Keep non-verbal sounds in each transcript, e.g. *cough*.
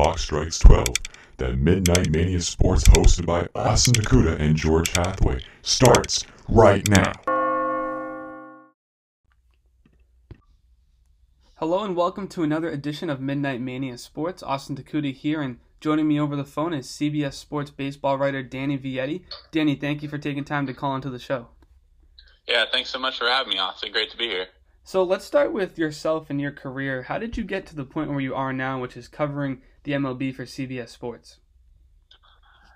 You know when the clock strikes 12 that Midnight Mania Sports hosted by Austin DeCouta and George Hathaway starts right now. Hello and welcome to another edition of Midnight Mania Sports. Austin DeCouta here, and joining me over the phone is CBS Sports baseball writer Danny Vietti. Danny, thank you for taking time to call into the show. Yeah, thanks so much for having me, Austin. Great to be here. So let's start with yourself and your career. How did you get to the point where you are now, which is covering the MLB for CBS Sports?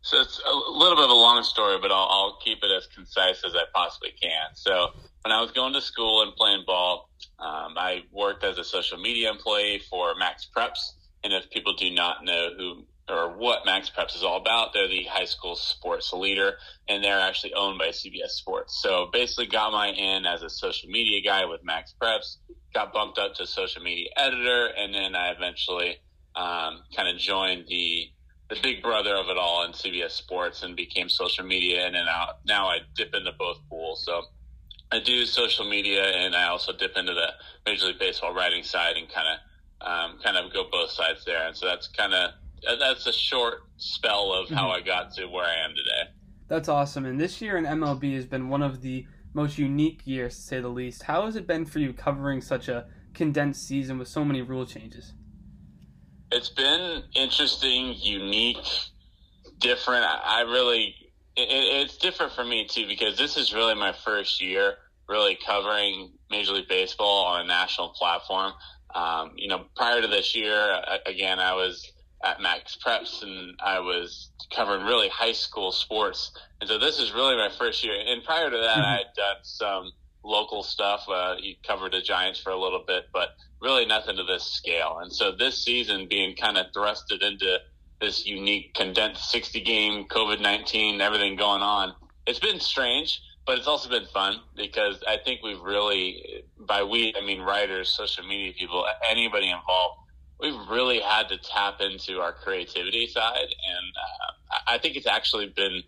So it's a little bit of a long story, but I'll, I'll keep it as concise as I possibly can. So when I was going to school and playing ball, um, I worked as a social media employee for Max Preps. And if people do not know who or what Max Preps is all about. They're the high school sports leader, and they're actually owned by CBS Sports. So basically, got my in as a social media guy with Max Preps, got bumped up to social media editor, and then I eventually um, kind of joined the the big brother of it all in CBS Sports and became social media. in And then now, I dip into both pools. So I do social media, and I also dip into the Major League Baseball writing side and kind of um, kind of go both sides there. And so that's kind of that's a short spell of how mm-hmm. I got to where I am today. That's awesome. And this year in MLB has been one of the most unique years, to say the least. How has it been for you covering such a condensed season with so many rule changes? It's been interesting, unique, different. I really, it, it's different for me too because this is really my first year really covering Major League Baseball on a national platform. Um, you know, prior to this year, again, I was at Max Preps, and I was covering really high school sports. And so this is really my first year. And prior to that, mm-hmm. I had done some local stuff. Uh, you covered the Giants for a little bit, but really nothing to this scale. And so this season being kind of thrusted into this unique condensed 60 game COVID 19, everything going on, it's been strange, but it's also been fun because I think we've really, by we, I mean writers, social media people, anybody involved we've really had to tap into our creativity side, and uh, I think it's actually been.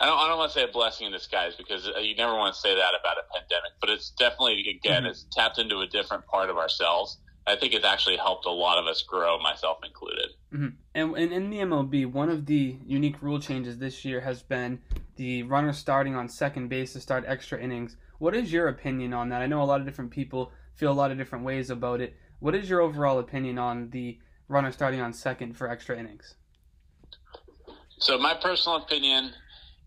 I don't, I don't want to say a blessing in disguise because uh, you never want to say that about a pandemic, but it's definitely again mm-hmm. it's tapped into a different part of ourselves. I think it's actually helped a lot of us grow, myself included. Mm-hmm. And, and in the MLB, one of the unique rule changes this year has been the runner starting on second base to start extra innings. What is your opinion on that? I know a lot of different people feel a lot of different ways about it. What is your overall opinion on the runner starting on second for extra innings? So my personal opinion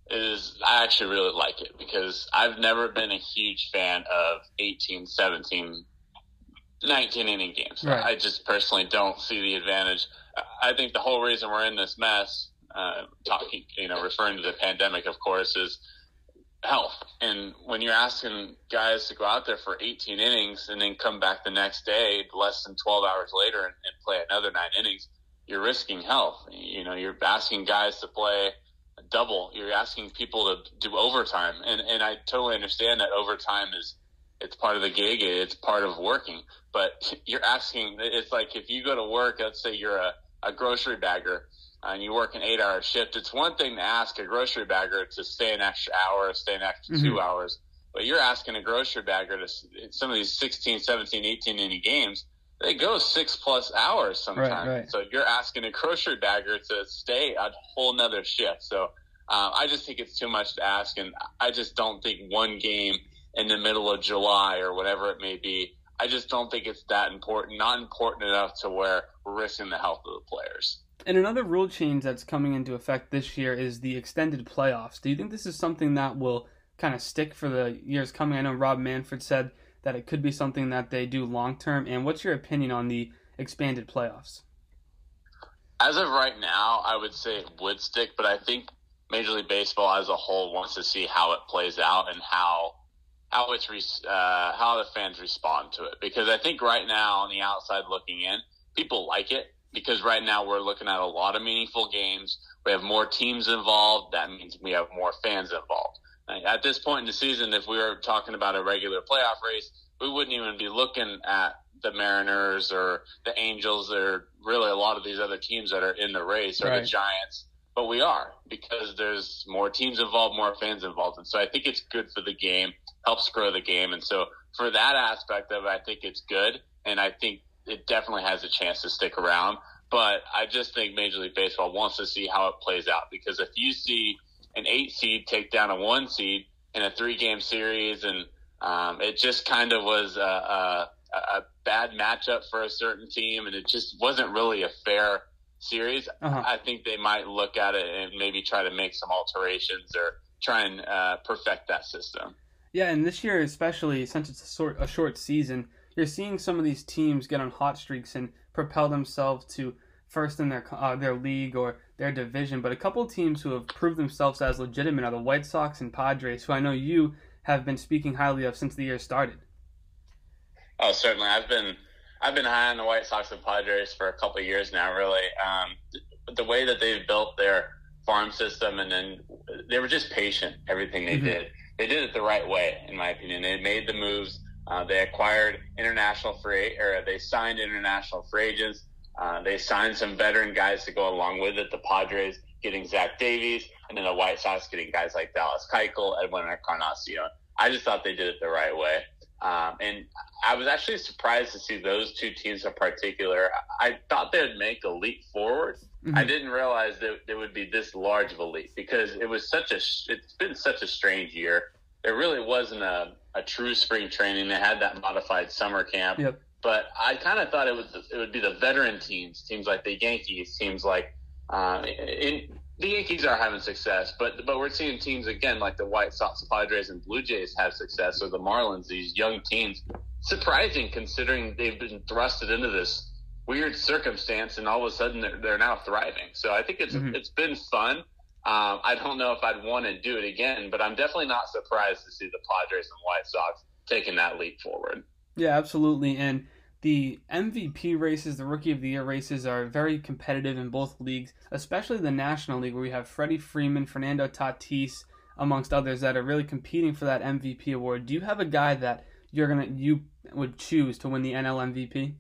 is I actually really like it because I've never been a huge fan of 18, 17, 19 inning games. Right. I just personally don't see the advantage. I think the whole reason we're in this mess, uh, talking, you know, referring to the pandemic, of course, is health. And when you're asking guys to go out there for 18 innings and then come back the next day, less than 12 hours later, and, and play another nine innings, you're risking health. You know, you're asking guys to play double. You're asking people to do overtime, and and I totally understand that overtime is it's part of the gig. It's part of working. But *laughs* you're asking. It's like if you go to work. Let's say you're a, a grocery bagger and you work an eight hour shift, it's one thing to ask a grocery bagger to stay an extra hour, stay an extra mm-hmm. two hours. But you're asking a grocery bagger to some of these 16, 17, 18 inning games, they go six plus hours sometimes. Right, right. So you're asking a grocery bagger to stay a whole nother shift. So uh, I just think it's too much to ask. And I just don't think one game in the middle of July or whatever it may be, I just don't think it's that important, not important enough to where we're risking the health of the players. And another rule change that's coming into effect this year is the extended playoffs. Do you think this is something that will kind of stick for the years coming? I know Rob Manfred said that it could be something that they do long term. And what's your opinion on the expanded playoffs? As of right now, I would say it would stick, but I think Major League Baseball as a whole wants to see how it plays out and how how it's uh, how the fans respond to it. Because I think right now, on the outside looking in, people like it because right now we're looking at a lot of meaningful games. We have more teams involved. That means we have more fans involved. At this point in the season, if we were talking about a regular playoff race, we wouldn't even be looking at the Mariners or the Angels or really a lot of these other teams that are in the race or right. the Giants. But we are because there's more teams involved, more fans involved. And so I think it's good for the game, helps grow the game. And so for that aspect of it, I think it's good. And I think it definitely has a chance to stick around. But I just think Major League Baseball wants to see how it plays out because if you see an eight seed take down a one seed in a three game series, and um, it just kind of was a, a, a, bad matchup for a certain team, and it just wasn't really a fair series. Uh-huh. I think they might look at it and maybe try to make some alterations or try and uh, perfect that system. Yeah, and this year especially since it's a short a short season, you're seeing some of these teams get on hot streaks and propel themselves to first in their uh, their league or their division. But a couple teams who have proved themselves as legitimate are the White Sox and Padres, who I know you have been speaking highly of since the year started. Oh, certainly. I've been I've been high on the White Sox and Padres for a couple of years now. Really, um, the way that they've built their farm system, and then they were just patient. Everything they mm-hmm. did, they did it the right way, in my opinion. They made the moves. Uh, they acquired international free, or they signed international free agents. Uh, they signed some veteran guys to go along with it. The Padres getting Zach Davies, and then the White Sox getting guys like Dallas Keuchel, Edwin Encarnacion. I just thought they did it the right way. Um, and I was actually surprised to see those two teams in particular. I thought they'd make a leap forward. Mm-hmm. I didn't realize that it would be this large of a leap because it was such a. It's been such a strange year. There really wasn't a, a true spring training. They had that modified summer camp. Yep. But I kind of thought it would it would be the veteran teams, teams like the Yankees, teams like uh, in, the Yankees are having success, but but we're seeing teams again like the White Sox, Padres, and Blue Jays have success, or the Marlins, these young teams. Surprising considering they've been thrusted into this weird circumstance, and all of a sudden they're, they're now thriving. So I think it's mm-hmm. it's been fun. Um, I don't know if I'd want to do it again, but I'm definitely not surprised to see the Padres and White Sox taking that leap forward. Yeah, absolutely, and the MVP races, the Rookie of the Year races, are very competitive in both leagues, especially the National League, where we have Freddie Freeman, Fernando Tatis, amongst others, that are really competing for that MVP award. Do you have a guy that you're gonna you would choose to win the NL MVP?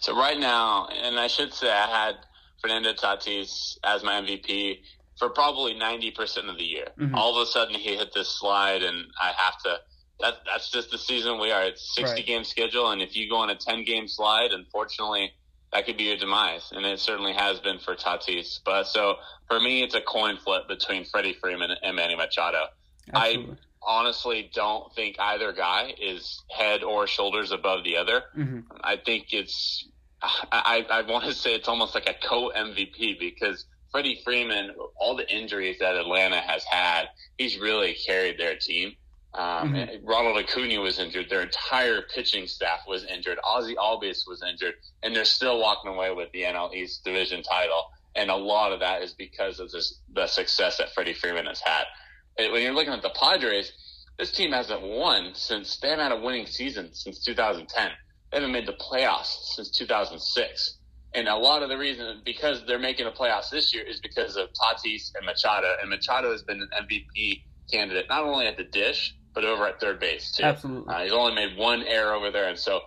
So right now, and I should say, I had Fernando Tatis as my MVP for probably ninety percent of the year. Mm-hmm. All of a sudden, he hit this slide, and I have to that that's just the season we are. It's sixty right. game schedule, and if you go on a ten game slide, unfortunately, that could be your demise, and it certainly has been for Tatis. But so for me, it's a coin flip between Freddie Freeman and Manny Machado. Absolutely. I honestly don't think either guy is head or shoulders above the other. Mm-hmm. I think it's I, I want to say it's almost like a co MVP because Freddie Freeman, all the injuries that Atlanta has had, he's really carried their team. Um, mm-hmm. Ronald Acuna was injured. Their entire pitching staff was injured. Ozzy Albies was injured, and they're still walking away with the NL East division title. And a lot of that is because of this, the success that Freddie Freeman has had. And when you're looking at the Padres, this team hasn't won since they haven't had a winning season since 2010. They haven't made the playoffs since 2006. And a lot of the reason because they're making the playoffs this year is because of Tatis and Machado. And Machado has been an MVP candidate not only at the dish but over at third base too. Absolutely. Uh, he's only made one error over there, and so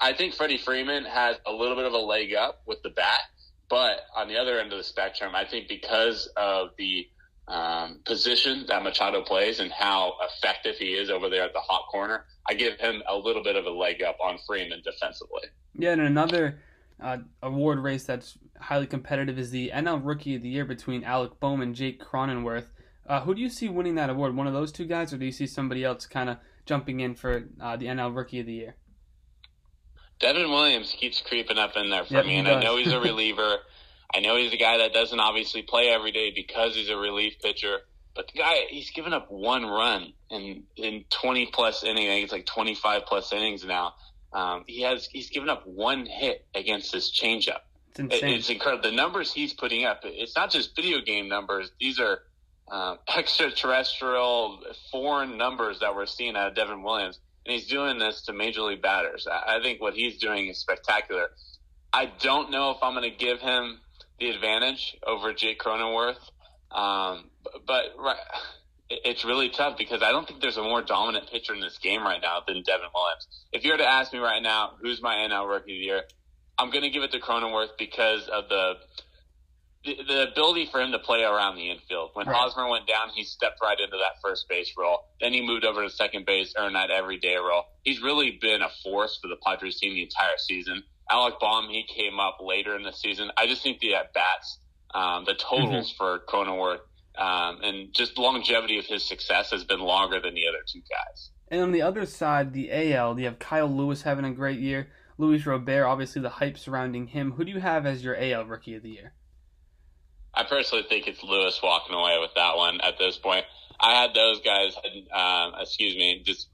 I think Freddie Freeman has a little bit of a leg up with the bat. But on the other end of the spectrum, I think because of the um, position that Machado plays and how effective he is over there at the hot corner, I give him a little bit of a leg up on Freeman defensively. Yeah, and another uh, award race that's highly competitive is the NL Rookie of the Year between Alec Bohm and Jake Cronenworth. Uh, who do you see winning that award? One of those two guys, or do you see somebody else kind of jumping in for uh, the NL Rookie of the Year? Devin Williams keeps creeping up in there for yep, me, and I know he's a *laughs* reliever. I know he's a guy that doesn't obviously play every day because he's a relief pitcher. But the guy, he's given up one run in in twenty plus innings. I think it's like twenty five plus innings now. Um, he has he's given up one hit against his changeup. It's insane. it's incredible. The numbers he's putting up. It's not just video game numbers. These are um, *laughs* extraterrestrial foreign numbers that we're seeing out of Devin Williams. And he's doing this to major league batters. I, think what he's doing is spectacular. I don't know if I'm going to give him the advantage over Jake Cronenworth. Um, but, but right, it's really tough because I don't think there's a more dominant pitcher in this game right now than Devin Williams. If you were to ask me right now, who's my NL Rookie of the Year, I'm going to give it to Cronenworth because of the the, the ability for him to play around the infield. When right. Hosmer went down, he stepped right into that first base role. Then he moved over to second base, earned that everyday role. He's really been a force for the Padres team the entire season. Alec Bohm, he came up later in the season. I just think the at bats, um, the totals mm-hmm. for Cronenworth, um, and just longevity of his success has been longer than the other two guys. And on the other side, the AL, you have Kyle Lewis having a great year. Luis Robert, obviously the hype surrounding him. Who do you have as your AL Rookie of the Year? I personally think it's Lewis walking away with that one at this point. I had those guys, um, excuse me, just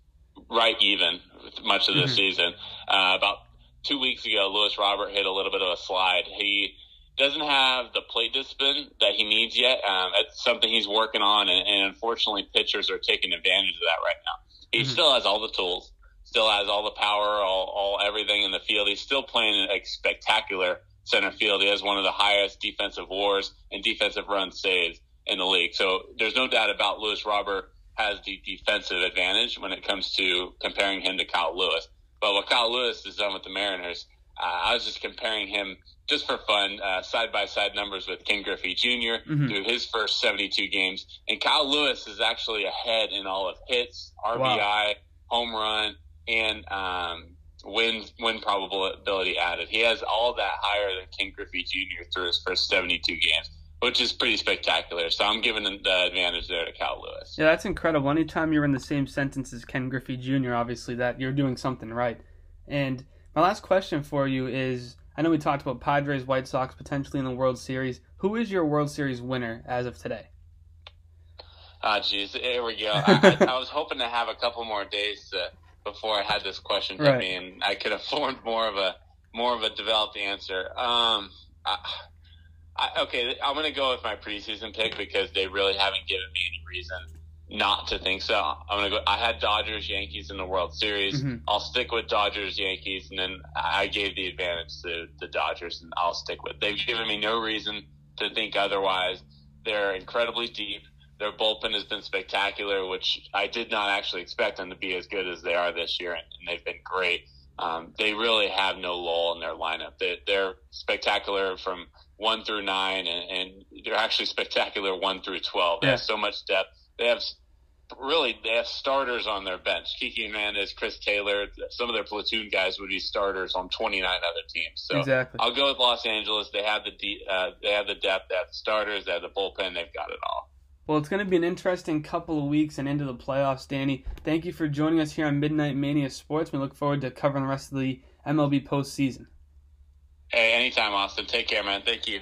right even much of the mm-hmm. season. Uh, about two weeks ago, Luis Robert hit a little bit of a slide. He doesn't have the plate discipline that he needs yet. Um, it's something he's working on, and, and, unfortunately, pitchers are taking advantage of that right now. He mm-hmm. still has all the tools, still has all the power, all, all everything in the field. He's still playing a spectacular center field. He has one of the highest defensive WARs and defensive run saves in the league. So there's no doubt about Luis Robert has the defensive advantage when it comes to comparing him to Kyle Lewis. But what Kyle Lewis has done with the Mariners, uh, I was just comparing him just for fun, side by side numbers with Ken Griffey junior mm-hmm. through his first 72 games. And Kyle Lewis is actually ahead in all of hits, RBI, wow. home run, and um, win win probability added. He has all that higher than Ken Griffey Jr. through his first 72 games, which is pretty spectacular. So I'm giving the advantage there to Cal Lewis. Yeah, that's incredible. Anytime you're in the same sentence as Ken Griffey Jr., obviously that you're doing something right. And my last question for you is I know we talked about Padres, White Sox potentially in the World Series. Who is your World Series winner as of today? Ah, oh, jeez, here we go. *laughs* I, I, was hoping to have a couple more days to before I had this question right. me, and I could have *laughs* formed more of a more of a developed answer. Um, I, I, okay, I'm going to go with my preseason pick because they really haven't given me any reason not to think so. I'm going to go. I had Dodgers Yankees in the World Series. Mm-hmm. I'll stick with Dodgers Yankees, and then I gave the advantage to the Dodgers, and I'll stick with. They've given me no reason to think otherwise. They're incredibly deep. Their bullpen has been spectacular, which I did not actually expect them to be as good as they are this year, and, they've been great. Um, they really have no lull in their lineup. They, they're spectacular from one through nine, and, and they're actually *laughs* spectacular one through twelve. They yeah. have so much depth. They have really they have starters on their bench. Kiki Hernandez, Chris Taylor, some of their platoon guys would be starters on 29 other teams. So exactly. I'll go with Los Angeles. They have the de- uh, they have the depth, they have the starters, they have the bullpen, they've got it all. Well, it's going to be an interesting couple of weeks and into the playoffs, Danny. Thank you for joining us here on Midnight Mania Sports. We look forward to covering the rest of the MLB postseason. Hey, anytime, Austin. Take care, man. Thank you.